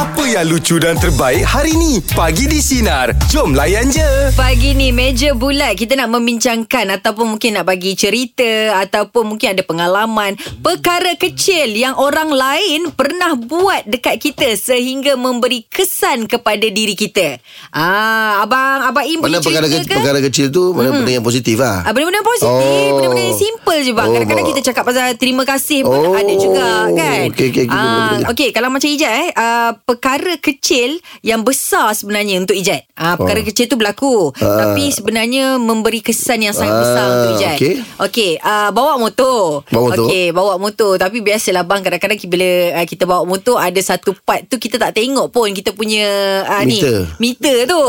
Apa yang lucu dan terbaik hari ni? Pagi di Sinar. Jom layan je. Pagi ni meja bulat kita nak membincangkan ataupun mungkin nak bagi cerita ataupun mungkin ada pengalaman perkara kecil yang orang lain pernah buat dekat kita sehingga memberi kesan kepada diri kita. Ah, abang abang Im Mana perkara, ke, ke? perkara kecil tu Mana benda yang positif lah Ah, benda-benda positif Oh. Benda-benda yang simple je bang Oh, Kadang-kadang kita cakap pasal Terima kasih pun Oh, ada juga kan okey, okey, okey, Ah. Okey kalau macam Ijat eh uh, Perkara kecil Yang besar sebenarnya Untuk Ijat uh, Perkara Oh. kecil tu berlaku Ah. Tapi sebenarnya Memberi kesan yang sangat Ah, besar Untuk Ijat okey. Okey uh, Bawa motor Bawa motor. Okey bawa motor Tapi biasalah bang Kadang-kadang bila uh, kita bawa motor Ada satu part tu Kita tak tengok pun Kita punya uh, ni Meter. Meter tu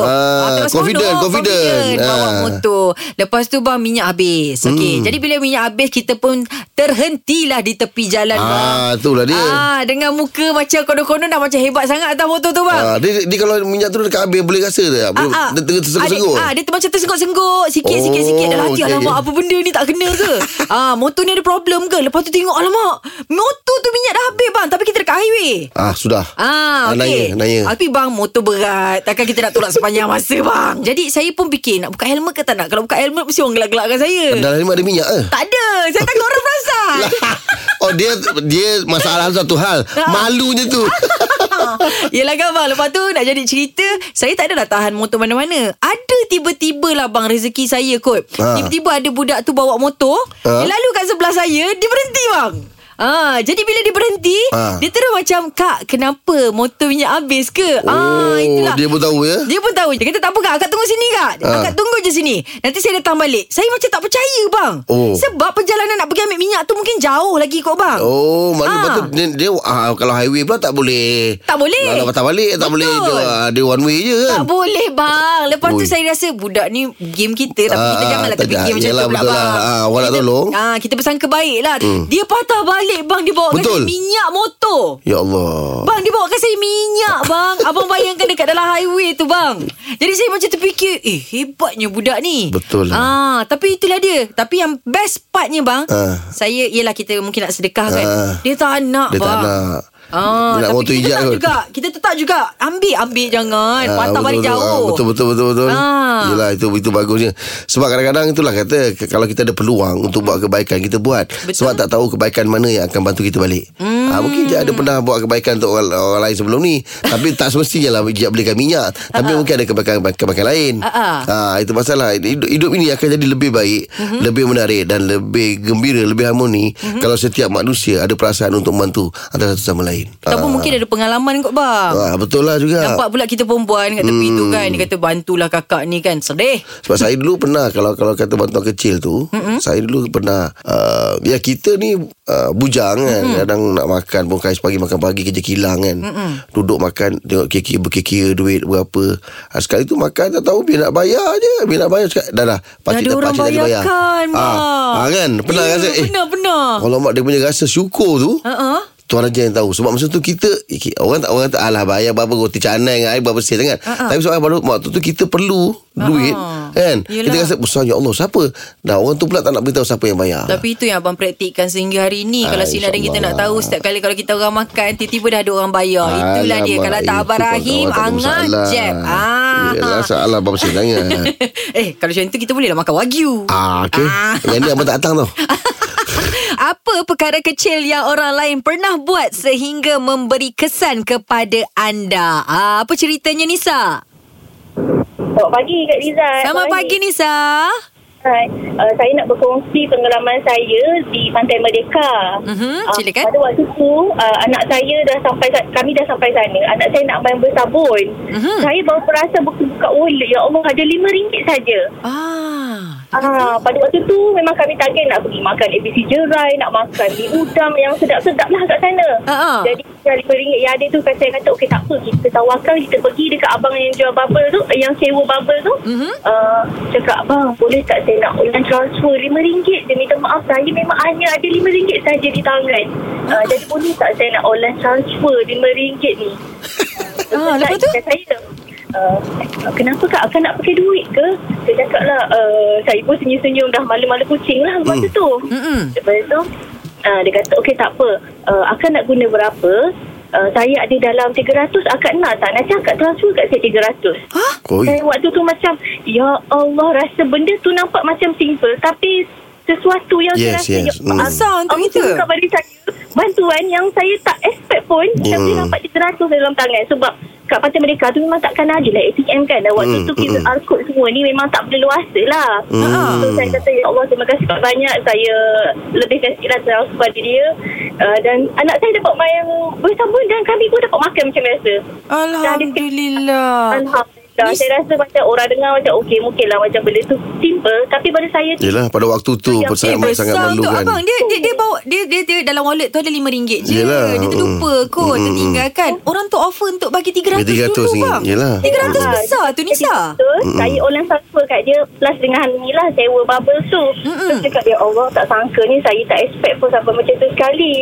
terus confident, bodoh, confident. Bawa Ah. motor Lepas tu bang minyak habis Okey Hmm. Jadi bila minyak habis Kita pun terhentilah di tepi jalan bang Ah, itulah dia. Ah, Dengan muka macam konon-konon dah macam hebat sangat atas motor tu bang Ah, dia, dia kalau minyak tu dekat habis Boleh rasa dia Boleh, Ah, ah. Dia tengah tersengguk-sengguk Ah, dia, ah, dia macam tersengguk-sengguk Sikit, Oh, sikit, sikit Dah hati okey, Alamak apa benda ni tak kena ke ah, Motor ni ada problem ke Lepas tu tengok Alamak Motor tu minyak dah habis bang Tapi kita dekat highway Ah sudah Ah, okey. Nanya, nanya. Tapi bang motor berat. Takkan kita nak tolak sepanjang masa bang. Jadi saya pun fikir nak buka helmet ke tak nak. Kalau buka helmet mesti orang gelak-gelakkan saya. Dalam lima ada minyak ke Tak ada. Saya takut orang perasan. Oh dia Dia masalah satu hal Malunya tu Yelah kan bang Lepas tu nak jadi cerita Saya tak ada dah tahan motor mana-mana. Ada tiba-tiba lah bang Rezeki saya kot. Ha. Tiba-tiba ada budak tu bawa motor. Ha. Dia lalu kat sebelah saya Dia berhenti bang Ah, jadi bila dia berhenti, Ha. dia terus macam, Kak, kenapa motor minyak habis ke? ah, Oh, itulah. Dia pun tahu ya Dia pun tahu Dia kata tak apa kak Akak tunggu sini kak Ah. Akak tunggu je sini Nanti saya datang balik Saya macam tak percaya bang Oh. Sebab perjalanan nak pergi ambil minyak tu Mungkin jauh lagi kot bang Oh Maknanya Ah. tu dia, dia ah, Kalau highway pula tak boleh Tak boleh. Kalau patah balik Tak Betul. boleh dia, ah, dia one way je kan Tak boleh bang Lepas tu Ui. saya rasa Budak ni game kita Tapi Ah, kita janganlah tak- terfikir macam yelah, tu pula betul bang lah. Ah, orang nak kita, tolong. ah, Kita bersangka baik lah Dia patah balik bang Dia bawa Betul. saya minyak motor. Ya Allah. Bang dia bawakan saya minyak bang. Abang bayangkan dekat dalam highway tu bang. Jadi saya macam terfikir Eh hebatnya budak ni. Betul lah. ah, Tapi itulah dia. Tapi yang best partnya bang Ah. Saya Yelah kita mungkin nak sedekah kan Ah. Dia tak nak Dia bang. tak nak Ah, Dia nak motor kita hijab kot. juga Kita tetap juga Ambil Ambil jangan Ah, Patah betul, balik betul, jauh ah, Betul betul betul betul. Ah. Yelah itu itu bagusnya. Sebab kadang-kadang itulah kata kalau kita ada peluang untuk buat kebaikan kita buat. Betul. Sebab tak tahu kebaikan mana yang akan bantu kita balik. Hmm. mungkin je ada pernah buat kebaikan untuk orang, orang lain sebelum ni. tapi tak semestinya lah dia belikan minyak. Tapi mungkin ada kebaikan kebaikan lain. Ah, Ah, itu masalah. Hidup, hidup ini akan jadi lebih baik, Mhm. lebih menarik dan lebih gembira, lebih harmoni kalau setiap manusia ada perasaan untuk membantu antara satu sama lain. Ataupun mungkin ada pengalaman kot bang Ah, betul lah juga. Nampak pula kita perempuan kat tepi Hmm. tu kan Dia kata bantulah kakak ni kan Sedih Sebab saya dulu pernah kalau kalau kata bantuan kecil tu, mm-hmm. saya dulu pernah uh, ya kita ni uh, bujang kan, mm-hmm. kadang nak makan pun kais pagi makan pagi kerja kilang kan. Mm-hmm. Duduk makan tengok kira berkira duit berapa. Ha, sekali tu makan tak tahu biar nak bayar je, biar nak bayar cakap dah dah pakcik dah pakcik dah bayar. Ah, Mak. ah, kan pernah Ya, rasa eh Pernah pernah kalau mak dia punya rasa syukur tu uh-uh. Tuan Raja yang tahu Sebab masa tu kita eh, Orang tak orang tak Alah bayar berapa Roti canai dengan air Berapa sen kan Ha-ha. Tapi sebab baru Waktu tu kita perlu Duit Kan Yelah. Kita rasa Besar ya Allah Siapa Dah orang tu pula tak nak beritahu Siapa yang bayar Tapi itu yang abang praktikkan sehingga hari ni Kalau Ah, sinar dan kita nak tahu Setiap kali kalau kita orang makan Tiba-tiba dah ada orang bayar Itulah dia Alamak, Kalau tak Abang Rahim masalah. jeb ah. Yelah salah sen sangat Eh kalau macam tu Kita boleh lah makan wagyu Ah, okay. Ah. Yang ni abang tak datang tau Apa perkara kecil yang orang lain pernah buat sehingga memberi kesan kepada anda? Ah, apa ceritanya Nisa? Selamat pagi Kak Rizal. Selamat pagi Nisa. Hai. Uh, saya nak berkongsi pengalaman saya di Pantai Merdeka. Ah, silakan. pada waktu tu, uh, anak saya dah sampai, kami dah sampai sana. Anak saya nak main bersabun. Mhm. Saya baru perasa buka-buka wallet. Ya Allah, ada RM5 saja. Ah. Ah, pada waktu tu memang kami target nak pergi makan ABC jerai, nak makan mi udang yang sedap-sedap lah kat sana. Ah. Jadi dari RM5 yang ada tu kan saya kata okey tak apa kita tawarkan kita pergi dekat abang yang jual bubble tu yang sewa bubble tu. Mhm. Uh, cakap abang boleh tak saya nak online transfer RM5 dia minta maaf saya memang hanya ada RM5 saja di tangan. Uh, jadi boleh tak saya nak online transfer RM5 ni? Ah, lepas tu? Saya Uh, kenapa kak akan nak pakai duit ke? Saya cakap lah uh, Saya pun senyum-senyum Dah malu-malu kucing lah Masa Hmm. tu Mm-mm. Lepas tu uh, Dia kata okey tak apa uh, Akan nak guna berapa uh, saya ada dalam 300 akak nak tak nanti akak transfer kat saya 300 Hah? Oi. saya waktu tu macam ya Allah rasa benda tu nampak macam simple tapi sesuatu yang Yes, saya rasa yes. ya, Hmm. Asal untuk kita? buka pada saya bantuan yang saya tak expect pun Hmm. tapi dapat 300 dalam tangan. Sebab kat Pantai Merdeka tu memang takkan ada lah ATM kan. Dan waktu Hmm, tu hmm, QR code semua ni memang tak boleh luasa lah. Hmm. so saya kata ya Allah terima kasih banyak. Saya lebih kasih lah transfer pada dia. Uh, dan anak saya dapat main bersambung dan kami pun dapat makan macam biasa. Alhamdulillah. Alhamdulillah Ni- saya rasa macam orang dengar macam okey mungkin lah macam benda tu simple tapi pada saya tu Yelah pada waktu tu Yang sangat, Eh, sangat besar untuk memerlukan abang dia, dia dia bawa dia dia, dia dalam wallet tu ada RM5 je. Yelah, Dia terlupa mm. kot Mm, tertinggal kan. Orang tu offer untuk bagi 300, Bagi 300 dulu ringgit. bang. Yelah. 300 Ah, besar tu Nisa. betul, Saya online transfer kat dia Plus dengan ni lah Sewa bubble tu Mm-mm. Terus cakap dia Allah tak sangka ni Saya tak expect pun Sampai macam tu sekali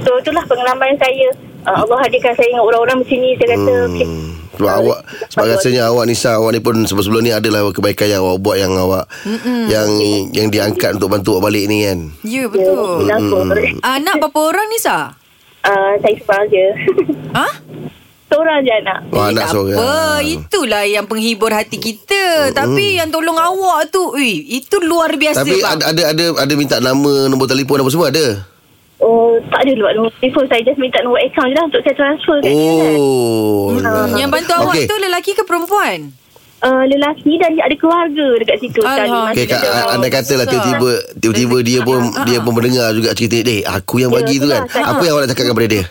So itulah pengalaman saya uh, Allah hadirkan saya dengan orang-orang macam ni Saya kata okay. Sebab awak Sebab rasanya awak Nisa Awak ni pun sebelum-sebelum ni Adalah kebaikan yang awak buat Yang awak Yang yang diangkat Untuk bantu awak balik ni kan Ya betul. Hmm. Anak berapa orang Nisa? Uh, saya seorang je Ha? Seorang je anak Wah Eh, anak tak seorang apa. Itulah yang penghibur hati kita. Tapi yang tolong awak tu, ui, itu luar biasa Tapi bang. ada, ada ada ada minta nama Nombor telefon apa semua ada Oh tak ada luar nombor telefon Saya just minta nombor account je lah Untuk saya transfer kat dia kan Oh Hmm, yang bantu awak Okey. tu lelaki ke perempuan? uh, Lelaki dan ada keluarga Dekat situ. Alhamdulillah. Okay, kak, dia- anda katalah besar. tiba-tiba tiba-tiba dia pun dia pun mendengar juga cerita ni. Dek, aku yang Ya, bagi tu kan. itulah, kan. Apa yang awak nak cakap kepada dia?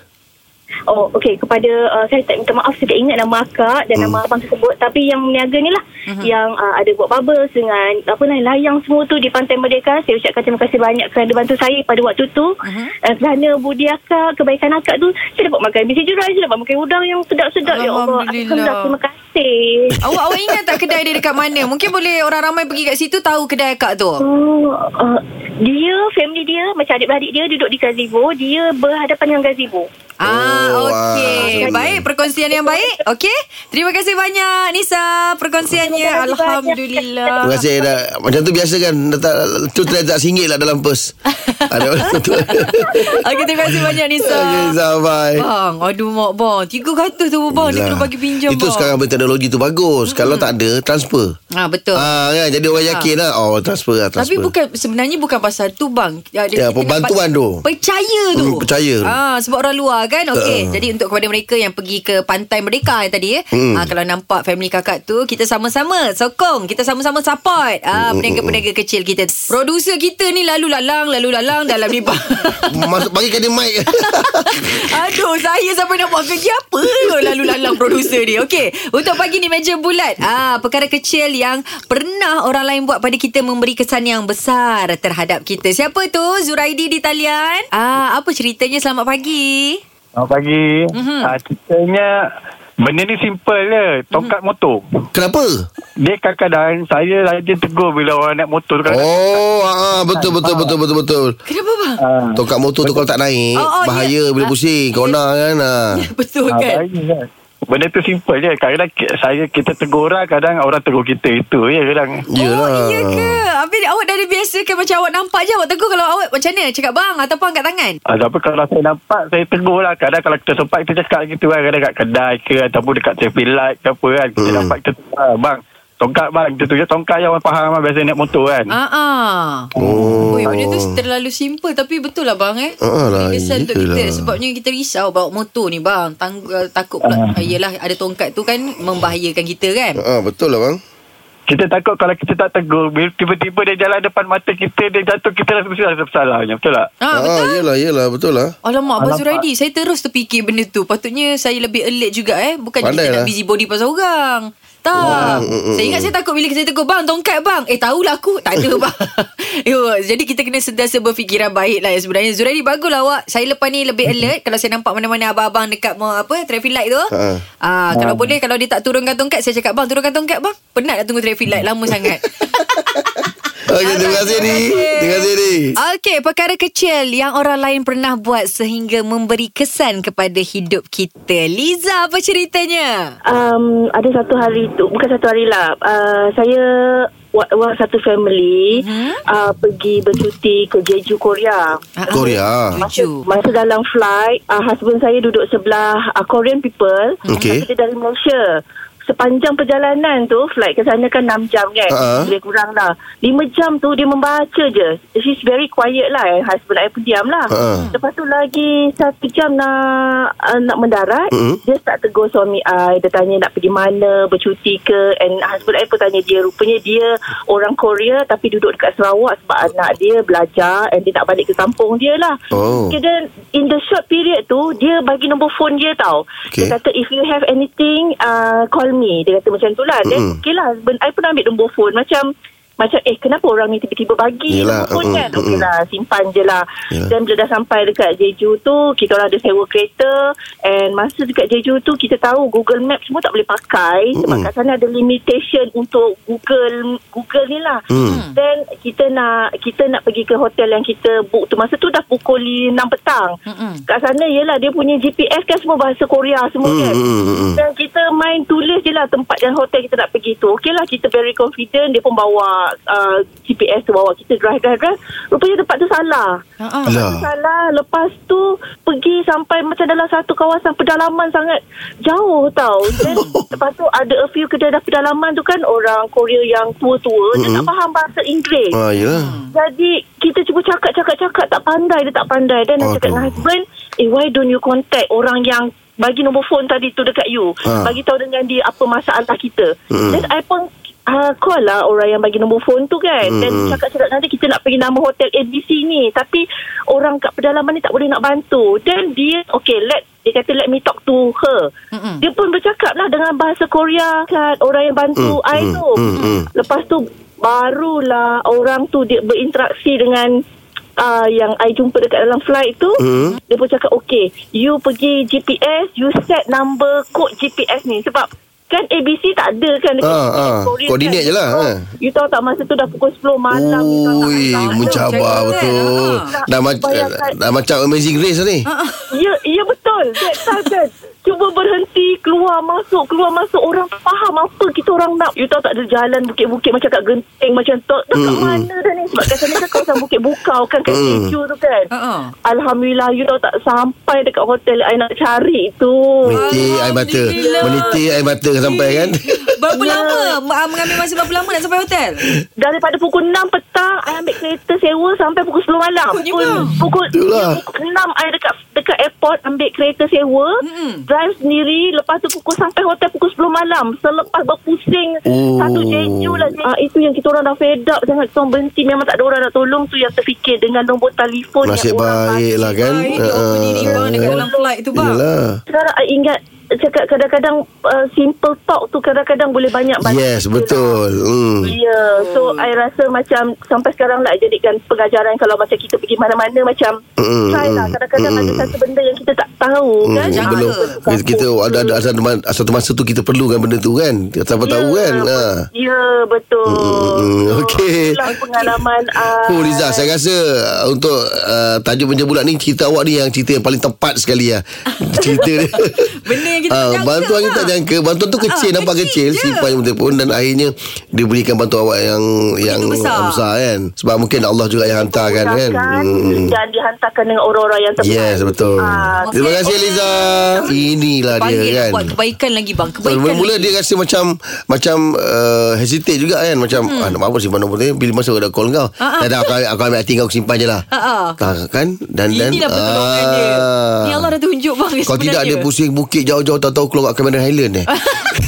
Oh, okey. Kepada uh, saya tak minta maaf saya tak ingat nama akak dan nama abang tersebut. Tapi yang meniaga ni lah uh-huh. yang uh, ada buat bubbles dengan apa nama layang semua tu di Pantai Merdeka. Saya ucapkan terima kasih banyak kerana bantu saya pada waktu tu. Uh-huh. Uh, kerana budi akak, kebaikan akak tu saya dapat makan biji jurai, saya dapat makan udang yang sedap-sedap. Ya Allah, Alhamdulillah. terima kasih. Awak awak ingat tak kedai dia dekat mana? Mungkin boleh orang ramai pergi kat situ tahu kedai akak tu. Oh, uh, dia, family dia, macam adik-beradik dia duduk di gazebo. Dia berhadapan dengan gazebo. Ah, Oh, okey. ah. Baik, perkongsian yang baik. Okey. Terima kasih banyak Nisa perkongsiannya. Terima kasih banyak. Alhamdulillah. Terima kasih dah, Macam tu biasa kan Letak, Tu terletak RM1 lah dalam pers Ada tu Okey, terima kasih banyak Nisa. Okay bye Bang, aduh mak bang. Tiga ratus tu bang. Dia kena bagi pinjam Itu bang. sekarang teknologi tu bagus Kalau tak ada Transfer Ah, betul. Ah kan jadi orang yakin lah Oh transfer lah transfer Tapi bukan sebenarnya bukan pasal tu bang. Ya, Ya, pembantuan dapat tu. Percaya tu. Hmm, percaya. Ah sebab orang luar kan. Okey. Uh. Jadi untuk kepada mereka yang pergi ke Pantai Merdeka yang tadi eh. Hmm. Ah kalau nampak family kakak tu kita sama-sama sokong, kita sama-sama support ah Hmm, peniaga-peniaga kecil kita. Producer kita ni lalu lalang, lalu lalang dalam ni. Masuk bagi dia mic Aduh, saya sampai nak buat kerja apa lalu lalang producer ni. Okey, untuk pagi ni meja bulat. Ah, perkara kecil yang pernah orang lain buat pada kita memberi kesan yang besar terhadap kita. Siapa tu? Zuraidi di talian. Ah, apa ceritanya? Selamat pagi. Selamat pagi. Mhm. Mm-hmm. Uh, ceritanya benda ni simple je. Tongkat mm-hmm. motor. Kenapa? Dia kadang-kadang saya rajin tegur bila orang naik motor tu kan. Oh ah, betul betul betul betul betul Kenapa bang? Uh, Tongkat motor tu kalau tak naik Oh, oh, Bahaya ya. bila Ah, pusing Kona kan ah. Betul kan? kan? Benda tu simple je. Kadang-kadang saya kita tegur orang, kadang orang tegur kita. Itu je kadang. Oh, iya ke? Habis awak dah ada biasakan macam awak nampak je awak tegur kalau awak macam mana? Cakap bang ataupun angkat tangan? Uh, tapi kalau saya nampak, saya tegur lah. Kadang kalau kita sempat, kita cakap gitu kan. Kadang kat kedai ke, ataupun dekat traffic light ke apa kan. Kita Hmm. nampak, kita tegur lah. Bang, tongkat bang. Kita tu je tongkat je orang faham lah. Biasa naik motor kan. Ah ah. Oh. Oi, benda tu terlalu simple tapi betul lah bang eh. Ah lah, Kesan untuk kita iyalah. sebabnya kita risau bawa motor ni bang. Tang, uh, takut pula. Uh. Yelah ada tongkat tu kan membahayakan kita kan. Ah, betul lah bang Kita takut kalau kita tak tegur, bila tiba-tiba dia jalan depan mata kita, dia jatuh, kita rasa mesti rasa bersalahnya. Betul tak? Ah, betul. Yelah yelah betul lah Alamak Abang Alamak. Zuraidi Saya terus terfikir benda tu Patutnya saya lebih alert juga eh Bukan Pandai kita nak lah. busy body pasal orang Tak Saya ingat saya takut Bila saya tegur Bang tongkat bang. Eh tahulah aku. Tak ada bang. Yo, Jadi kita kena sentiasa berfikiran baik lah. Ya Sebenarnya Zuraidi bagus lah awak. Saya lepas ni lebih alert. Kalau saya nampak mana-mana abang-abang Dekat mau apa Traffic light tu. Ha. ah, Kalau boleh Kalau dia tak turunkan tongkat Saya cakap bang turunkan tongkat bang. Penat nak tunggu traffic light Lama sangat Okey terima kasih ni Terima kasih ni Okey, perkara kecil yang orang lain pernah buat sehingga memberi kesan kepada hidup kita. Liza, apa ceritanya? Um, ada satu hari tu Bukan satu hari lah uh, Saya wa- wa- satu family Hmm? uh, pergi bercuti ke Jeju Korea. Ah, Korea. Tuju. Masa dalam flight, uh, husband saya duduk sebelah uh, Korean people. Okey. Tapi dia dari Malaysia. Sepanjang perjalanan tu, flight ke sana kan 6 jam kan. Ha. Lebih kurang lah. 5 jam tu dia membaca je. She's very quiet lah. Eh. Husband saya pun diam lah. Ha. Lepas tu lagi satu jam nak uh, nak mendarat, Mm-mm. dia start tegur suami I. Dia tanya nak pergi mana, bercuti ke. And husband I pun tanya dia. Rupanya dia orang Korea tapi duduk dekat Sarawak sebab anak dia belajar and dia nak balik ke kampung dia lah. Oh. Okay, then in the short period tu, dia bagi nombor phone dia tau. Okay. Dia kata if you have anything, uh, call me. Dia kata macam tu lah. Then Mm-mm. okay lah, husband I pun ambil nombor phone. Macam macam eh kenapa orang ni tiba-tiba bagi Yelah, phone mm-mm, kan okey mm-mm. lah simpan je lah Yelah. dan bila dah sampai dekat Jeju tu kita orang ada sewa kereta and masa dekat Jeju tu kita tahu Google Map semua tak boleh pakai sebab Mm-mm. kat sana ada limitation untuk Google Google ni lah Hmm. then kita nak kita nak pergi ke hotel yang kita book tu masa tu dah pukul 6 petang Mm-mm. kat sana yelah dia punya GPS kan semua bahasa Korea semua Hmm, kan hmm, hmm. dan kita main tulis je lah tempat dan hotel kita nak pergi tu. Okey lah kita very confident. Dia pun bawa uh, GPS tu bawa kita drive, drive, drive. Rupanya tempat tu salah. Ha, ha. Lah. Salah. Lepas tu pergi sampai macam dalam satu kawasan pedalaman sangat jauh tau. Then lepas tu ada a few kedai pedalaman tu kan orang Korea yang tua-tua. Dia tak faham bahasa Inggeris. Ah, ya. Jadi kita cuba cakap-cakap-cakap tak pandai dia tak pandai dan dia cakap dengan husband eh why don't you contact orang yang bagi nombor phone tadi tu dekat you Ha. bagi tahu dengan dia apa masalah kita Mm. then I pun uh, call lah orang yang bagi nombor phone tu kan. Mm, dan mm. cakap-cakap nanti kita nak pergi nama hotel ABC ni. Tapi orang kat pedalaman ni tak boleh nak bantu. Then dia okay let dia kata let me talk to her. Mm-mm. dia pun bercakap lah dengan bahasa Korea kan. Orang yang bantu Mm, I mm, tu mm, mm. lepas tu barulah orang tu dia berinteraksi dengan uh, yang I jumpa dekat dalam flight tu. Hmm. dia pun cakap okay you pergi GPS you set number code GPS ni. Sebab kan ABC tak ada kan dekat Ah, ah. Korea Koordinat je lah, ha. you tahu tak masa tu dah pukul 10 malam you tahu tak, Ui, mencabar betul. mana? Dah, mac- Bayangkan. dah macam Amazing Race ni. Ya, ya betul. That time kan. Cuba berhenti, keluar masuk, keluar masuk. Orang faham apa kita orang nak. You tahu tak ada jalan bukit-bukit macam kat Genting macam tu. Dekat Mm-mm. mana dah ni? Sebab kat sana kan kawasan Bukit Bukau kan kat Mm. Jeju tu kan. Ha. Alhamdulillah, you tahu tak sampai dekat hotel I nak cari tu. Menitik air mata. Menitik air mata sampai kan. Berapa Ya. lama Ma- mengambil masa berapa lama nak sampai hotel? Daripada pukul 6 petang I ambil kereta sewa Sampai pukul 10 malam Pukul, pukul, Itulah. pukul 6 I dekat dekat airport Ambil kereta sewa Mm-mm. Drive sendiri Lepas tu pukul Sampai hotel pukul 10 malam Selepas berpusing Oh. Satu jeju lah ah, Itu yang kita orang dah fed up Sangat kita orang berhenti Memang tak ada orang nak tolong Tu yang terfikir Dengan nombor telefon Nasib yang orang baik lah kan. Baik, open diri bang dekat dalam flight tu bang. Yalah. Sekarang I ingat Cakap kadang-kadang uh, Simple talk tu Kadang-kadang boleh banyak bantu Yes, kita lah. betul. Hmm. Ya, so I rasa macam sampai sekarang lah I jadikan pengajaran kalau macam kita pergi mana-mana macam Mm, try lah. mm, Kadang-kadang mm. ada satu benda yang kita tak tahu Hmm, kan. Jaga. belum Ah, kita, kita ada ada ma- satu masa tu kita perlukan benda tu kan. Siapa tahu kan. Ha. Ya, betul. Mm, So, okey. Itulah pengalaman uh, Oh Riza Saya rasa uh, Untuk uh, Tajuk Menja Bulat ni Cerita awak ni Yang cerita yang paling tepat sekali lah Cerita dia Benda yang kita Ah, tak jangka, Bantuan kita tak bang. jangka Bantuan tu kecil Ah, Nampak kecil kecil je. Simpan yang telefon Dan akhirnya Dia berikan bantuan awak Yang Yang besar. besar kan Sebab mungkin Allah juga yang hantarkan kan Hmm. Dan dihantarkan dengan orang-orang yang tepat. Yes betul Ah, Terima kasih Liza Inilah dia Panggil nak kan buat kebaikan lagi bang. Kebaikan Mula-mula lagi. dia rasa macam Macam uh, Hesitate juga kan Macam hmm. ah, Nak apa simpan nombor ni Bila masa ada call kau Ah, ah. Tak ada aku, aku ambil hati kau aku simpan je lah Ah, ah. Tak kan Dan dan Inilah pertolongan dia. Ni Allah dah tunjuk bang Kalau tidak dia pusing bukit jauh-jauh Tahu-tahu keluar kat Cameron Highland eh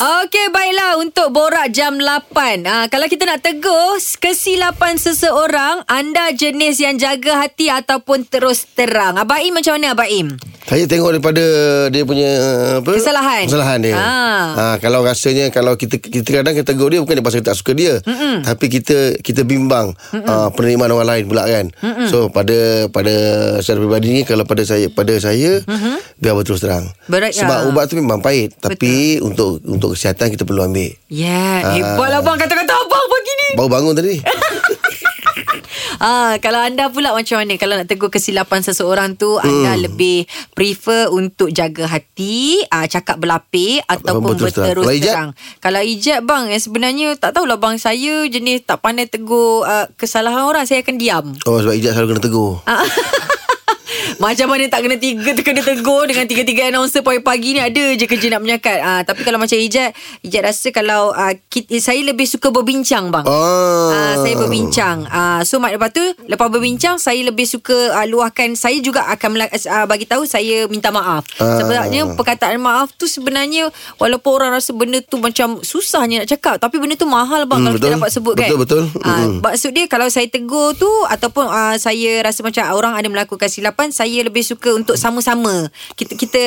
Okey, baiklah untuk borak jam 8. Ah, kalau kita nak tegur kesilapan seseorang, anda jenis yang jaga hati ataupun terus terang. Abaim macam mana Abaim? Saya tengok daripada Dia punya apa? Kesalahan. Kesalahan dia Ah. ha, Kalau rasanya Kalau kita kita kadang kita tegur dia Bukan dia pasal kita tak suka dia Mm-mm. Tapi kita Kita bimbang uh, Penerimaan orang lain pula kan Mm-mm. So pada Pada Secara peribadi ni Kalau pada saya Pada saya mm-hmm. Biar berterus terang Berat, Sebab ya. ubat tu memang pahit Tapi Untuk untuk kesihatan Kita perlu ambil Ya, yeah, Ah. hebatlah bang kata-kata abang pagi ni. Baru bangun tadi ah, kalau anda pula macam mana kalau nak tegur kesilapan seseorang tu hmm. anda lebih prefer untuk jaga hati, ah, cakap berlapik ataupun berterus Kalau Ijat? terang. Kalau ijat bang, eh, sebenarnya tak tahulah bang saya jenis tak pandai tegur uh, kesalahan orang, saya akan diam. Oh sebab Ijat selalu kena tegur Ah. Macam mana tak kena tiga tu kena tegur dengan tiga-tiga announcer pagi-pagi ni ada je kerja nak menyakat. Ah, tapi kalau macam Ijat, Ijat rasa kalau ah, kita, saya lebih suka berbincang bang. Oh Ah, saya berbincang. Ah, so mak lepas tu lepas berbincang saya lebih suka ah, luahkan saya juga akan ah, bagi tahu saya minta maaf. Ah. Sebenarnya perkataan maaf tu sebenarnya walaupun orang rasa benda tu macam susahnya nak cakap tapi benda tu mahal bang Hmm, kalau kita betul. dapat sebut kan. Betul, betul. Ah, Mm-mm. maksud dia kalau saya tegur tu ataupun ah, saya rasa macam orang ada melakukan silapan saya lebih suka untuk sama-sama kita kita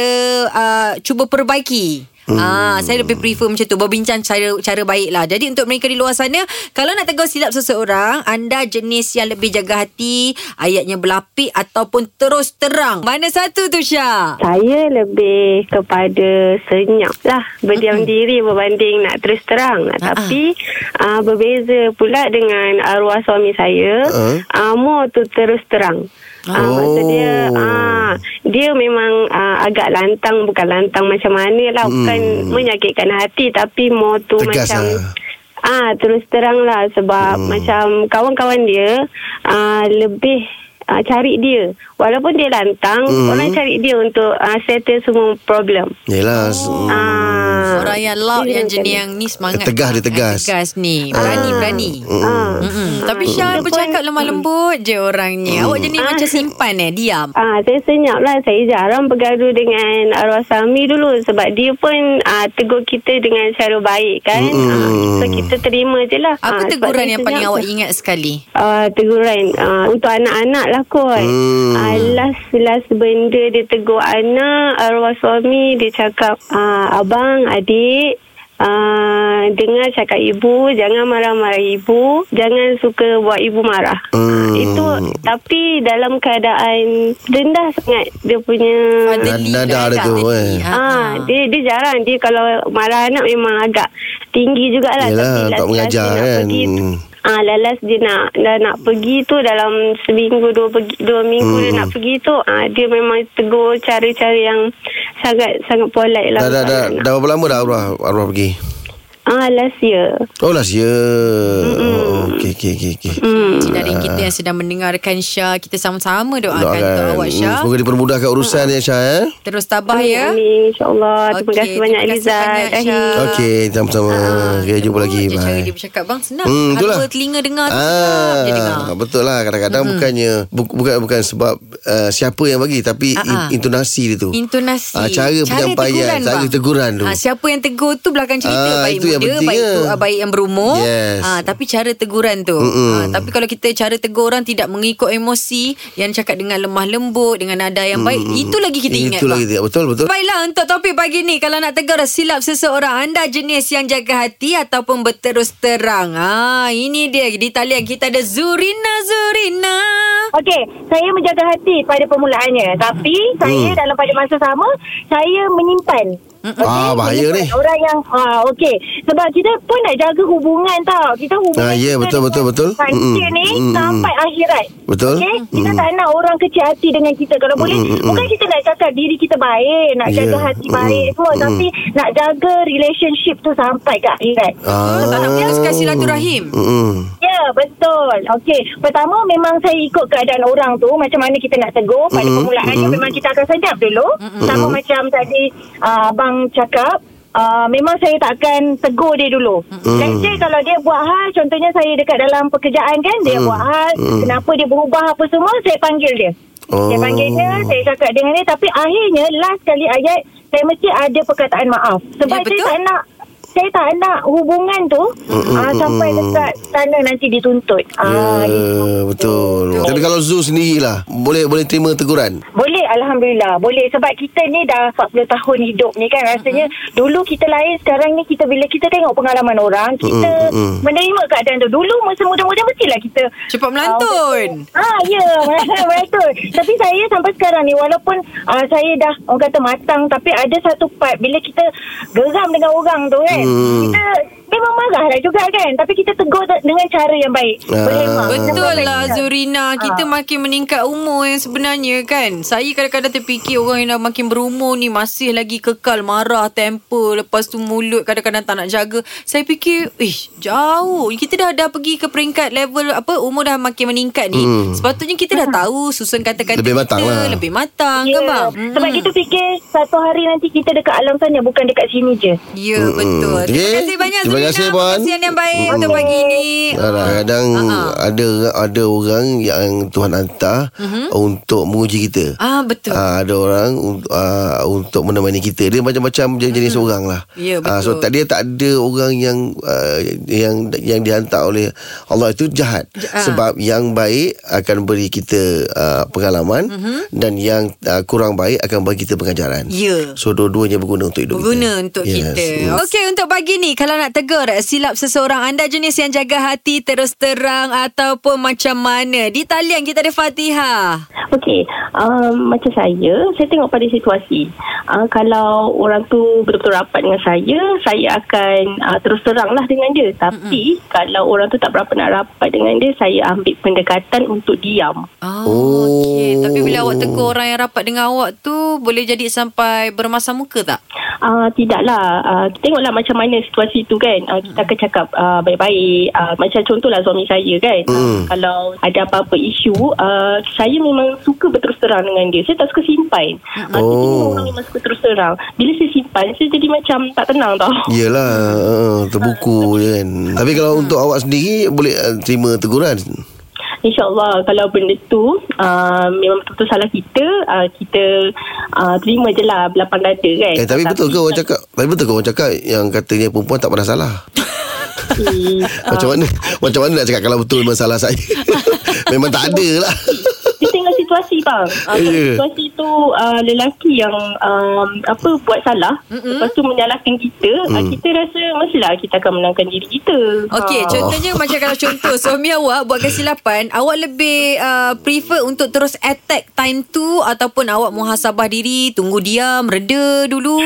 ah, cuba perbaiki. Hmm. Ah, saya lebih prefer macam tu berbincang cara cara baik lah. Jadi untuk mereka di luar sana, kalau nak tegur silap seseorang, anda jenis yang lebih jaga hati, ayatnya berlapik ataupun terus terang. Mana satu tu Syah? Saya lebih kepada senyap lah Berdiam mm-hmm. diri berbanding nak terus terang Ha-ha. Tapi uh, berbeza pula dengan arwah suami saya Uh. uh, More tu terus terang Uh, Oh. Maksud dia uh, Dia memang uh, agak lantang Bukan lantang macam mana lah Bukan menyakitkan hati Tapi more tu Tegas macam lah. Ah terus terang lah sebab hmm. macam kawan-kawan dia ah, lebih ah, cari dia walaupun dia lantang Hmm. orang cari dia untuk ah, settle semua problem. Yelah Oh. Ah Orang yang loud yang jenis ni. yang ni semangat. Tegas dia, tegas. Tegas ni. Berani, berani. Ah. Mm-mm. Tapi Syah pun- bercakap lemah lembut je orangnya. Awak jenis Ah. macam simpan eh, diam. Ah, saya senyap lah. Saya jarang bergaduh dengan arwah suami dulu sebab dia pun ah, tegur kita dengan cara baik kan. Ah, so kita terima je lah. Apa Ah, sebab teguran yang paling awak ingat sekali? Uh, teguran uh, untuk anak-anak lah kot. Hmm. Uh, last last benda dia tegur anak arwah suami dia cakap uh, abang adik Uh, dengar cakap ibu Jangan marah-marah ibu Jangan suka buat ibu marah Hmm. Itu Tapi dalam keadaan Rendah sangat Dia punya Nada dia tu, eh. Ah, dia dia jarang dia kalau marah anak memang agak tinggi jugalah Yelah, tapi tak mengajar kan. pergi. Ah, lalas dia nak dah nak pergi tu dalam seminggu dua pergi dua minggu Hmm. dia nak pergi tu ah, dia memang tegur cara-cara yang sangat sangat polite lah Dah, dah, dah, dah berapa lama dah arwah, arwah pergi? Ah, last year. Oh last year oh, Okay okay okay, okay. Cik Darin kita yang sedang mendengarkan Syah Kita sama-sama doakan Doakan. untuk awak Hmm, Syah Semoga dipermudahkan urusan ya Syah eh? Terus tabah ya Amin insyaAllah. Terima kasih banyak terima kasih Liza. banyak, Rahim. Syah. Okey sama-sama Okay jumpa lagi je Cara Bye dia bercakap bang senang Hmm, itulah. Halwa telinga dengar tu sedap je dengar Ah, betul lah kadang-kadang bukannya bu, bukan bukan sebab uh, siapa yang bagi tapi Ah, ah. in, intonasi dia tu. Intonasi Ah, cara penyampaian, teguran, cara bang. teguran tu. Ah, Siapa yang tegur tu Belakang cerita Ah, Baik itu yang penting Baik, ya. tu, ah, baik yang berumur Yes. ah, Tapi cara teguran tu ah, Tapi kalau kita Cara tegur orang Tidak mengikut emosi Yang cakap dengan lemah lembut Dengan nada yang baik Itu lagi kita ingat Itu lagi tidak betul betul. Baiklah untuk topik pagi ni Kalau nak tegur silap seseorang Anda jenis yang jaga hati Ataupun berterus terang ah, Ini dia Di talian kita ada Zurina Zurina Okey, saya menjaga hati pada permulaannya. Tapi saya Hmm. dalam pada masa sama, saya menyimpan. Okay? Ah, bahaya ni. Orang yang, ah, okey. Sebab kita pun nak jaga hubungan tau. Kita hubungan Ah, ya, kita betul, betul, betul. Mm-mm. ni Mm-mm. sampai akhirat. Betul. Okey? Kita Mm. tak nak orang kecil hati dengan kita. Kalau boleh, Mm-mm. bukan kita nak cakap diri kita baik, nak Ya. jaga hati Mm-mm. baik semua. Mm-mm. Tapi nak jaga relationship tu sampai ke akhirat. Ah. Nak putuskan silaturahim Mm-mm. Ya, betul. Okey. Pertama memang saya ikut keadaan orang tu. Macam mana kita nak tegur. Pada Mm-mm. permulaannya Mm-mm. memang kita akan senyap dulu. Sama macam tadi uh, Abang cakap. Uh, memang saya tak akan tegur dia dulu. Let's say kalau dia buat hal, contohnya saya dekat dalam pekerjaan kan, dia buat hal, kenapa dia berubah apa semua, saya panggil dia. Oh. Saya panggil dia, saya cakap dengan dia. Tapi akhirnya, last kali ayat, saya mesti ada perkataan maaf. Sebab Ya, saya tak nak saya tak nak hubungan tu uh, sampai dekat sana nanti dituntut. Ah, Ya, gitu. betul. Tapi kalau Zul sendirilah boleh boleh terima teguran. Boleh Alhamdulillah Boleh sebab kita ni dah 40 tahun hidup ni kan Rasanya Dulu kita lain Sekarang ni kita Bila kita tengok pengalaman orang Kita Mm, mm. menerima keadaan tu Dulu masa muda-muda Mestilah kita Cepat melantun Ah ya betul. Tapi saya sampai sekarang ni walaupun ah, saya dah orang kata matang tapi ada satu part bila kita geram dengan orang tu kan. Hmm. Kita memang marah lah juga kan. Tapi kita tegur de- dengan cara yang baik. Ah. Berhemah. Betul lah Zurina. Kita makin meningkat umur yang sebenarnya kan. Saya kadang-kadang terfikir Orang yang dah makin berumur ni Masih lagi kekal marah Temper Lepas tu mulut Kadang-kadang tak nak jaga. Saya fikir Eh jauh. Kita dah dah pergi ke peringkat level Apa Umur dah makin meningkat ni. Hmm. Sepatutnya kita dah tahu Susun kata-kata Lebih matang kita lah. Lebih matang Ya, kan bang Sebab kita fikir satu hari nanti kita dekat alam sana bukan dekat sini je. Ya betul. Terima kasih banyak Zurina kasih, Puan. Perkongsian yang baik Untuk pagi ni Kadang-kadang ada ada orang yang Tuhan hantar untuk menguji kita. Ah betul Ah, ada orang ah, untuk menemani kita. Dia macam-macam jenis-jenis orang lah. Ya, Ah, so betul. tak dia tak ada orang yang ah, yang yang dihantar oleh Allah itu jahat. ah. Sebab yang baik akan beri kita ah, pengalaman dan yang ah, kurang baik akan bagi kita pengajaran. Ya So dua-duanya berguna untuk hidup Berguna kita. untuk Yes. kita. Yes. Okey untuk pagi ni kalau nak tegur silap seseorang anda jenis yang jaga hati terus terang ataupun macam mana? Di talian kita ada Fatihah. Okey, um, macam saya, saya tengok pada situasi. Uh, kalau orang tu betul-betul rapat dengan saya, saya akan uh, terus terang lah dengan dia. Tapi Mm-mm. kalau orang tu tak berapa nak rapat dengan dia, saya ambil pendekatan untuk diam. Oh, Oh. okey. Tapi bila awak tegur orang yang rapat dengan awak tu boleh jadi sampai bermasam muka tak? Uh, tidaklah. Uh, tengoklah macam mana situasi tu kan. Uh, kita akan cakap uh, baik-baik. Uh, macam contohlah suami saya kan. Uh, kalau ada apa-apa isu, uh, saya memang suka berterus terang dengan dia. Saya tak suka simpan. Uh, Oh. Memang orang memang suka terus terang. Bila saya simpan, saya jadi macam tak tenang tau. Yelah uh, Terbuku je kan Tapi kalau untuk awak sendiri Boleh uh, terima teguran InsyaAllah kalau benda tu uh, memang betul-betul salah kita, uh, kita uh, terima je lah belapang dada kan. Eh tapi betul ke orang cakap Tapi betul ke orang cakap Yang katanya perempuan tak pernah salah? Hmm, Macam mana Macam mana nak cakap Kalau betul memang salah saya? Memang tak ada lah situasi bang. Uh, Ya. yeah. Situasi tu uh, lelaki yang um, apa buat salah, Mm-mm. lepas tu menyalahkan kita, mm. uh, kita rasa mestilah kita akan menangkan diri kita. Okey, Ah. contohnya macam kalau contoh suami awak buat kesilapan, awak lebih uh, prefer untuk terus attack time tu ataupun awak muhasabah diri, tunggu diam, reda dulu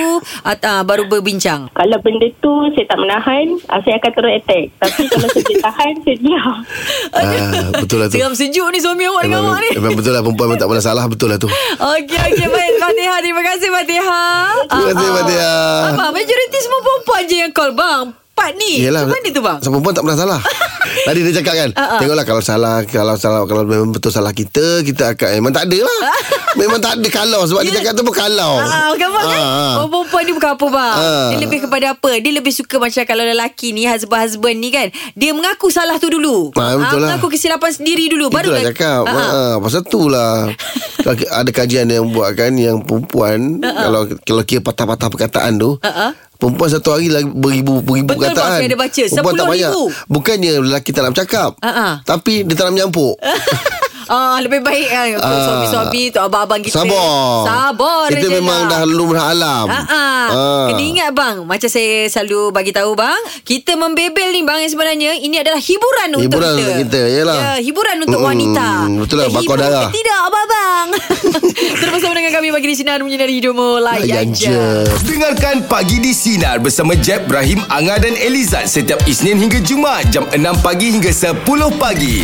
atau uh, baru berbincang. Kalau benda tu saya tak menahan, uh, saya akan terus attack. Tapi kalau saya tahan, saya diam. ah, Betul lah tu Seram sejuk ni suami awak dengan awak ni. memang betul lah Perempuan memang tak pernah salah Betul lah tu Okey, okey. Baik, Fatihah. Terima kasih, Fatihah. Terima kasih Fatihah Abang, majoriti semua perempuan je yang call, bang. Part ni. Yelah Macam mana tu, bang? Sama perempuan tak pernah salah Tadi dia cakap kan ah. Tengoklah kalau salah Kalau salah Kalau memang betul salah kita Kita akan Memang tak ada lah Memang tak ada kalau Sebab dia cakap tu pun kalau Ah, kan bang kan? Ah. Oh, perempuan ni bukan apa bang. Ah. Dia lebih kepada apa? Dia lebih suka macam kalau lelaki ni husband-husband ni kan, dia mengaku salah tu dulu. Ah, betul lah. Mengaku kesilapan sendiri dulu baru Itulah cakap Ah, ah. ha, Pasal tu lah Ada kajian yang buat kan Yang perempuan Kalau kalau kira patah-patah perkataan tu ah. Perempuan satu hari lagi beribu beribu Betul, perkataan. bang, saya ada baca. Perempuan tak 10,000. banyak. Bukannya lelaki tak nak bercakap. Ah. Tapi dia tak nak menyampuk. Ah, lebih baik kan untuk Ah. suami-suami untuk abang-abang kita. Sabar. Sabar je memang lah. dah lumrah alam. Ah, ah. Ah. Kena ingat bang Macam saya selalu bagi tahu bang Kita membebel ni bang Sebenarnya Ini adalah hiburan, untuk Hiburan kita untuk kita, yalah. ya, Hiburan untuk Mm-mm, wanita betul lah, Kita bakar darah. Tidak abang-abang Terus bersama dengan kami Bagi di Sinar Menyinari Hidupmu Layan je je. Dengarkan Pagi di Sinar bersama Jeb, Ibrahim, Anga dan Elizad setiap Isnin hingga Jumaat jam 6 pagi hingga 10 pagi.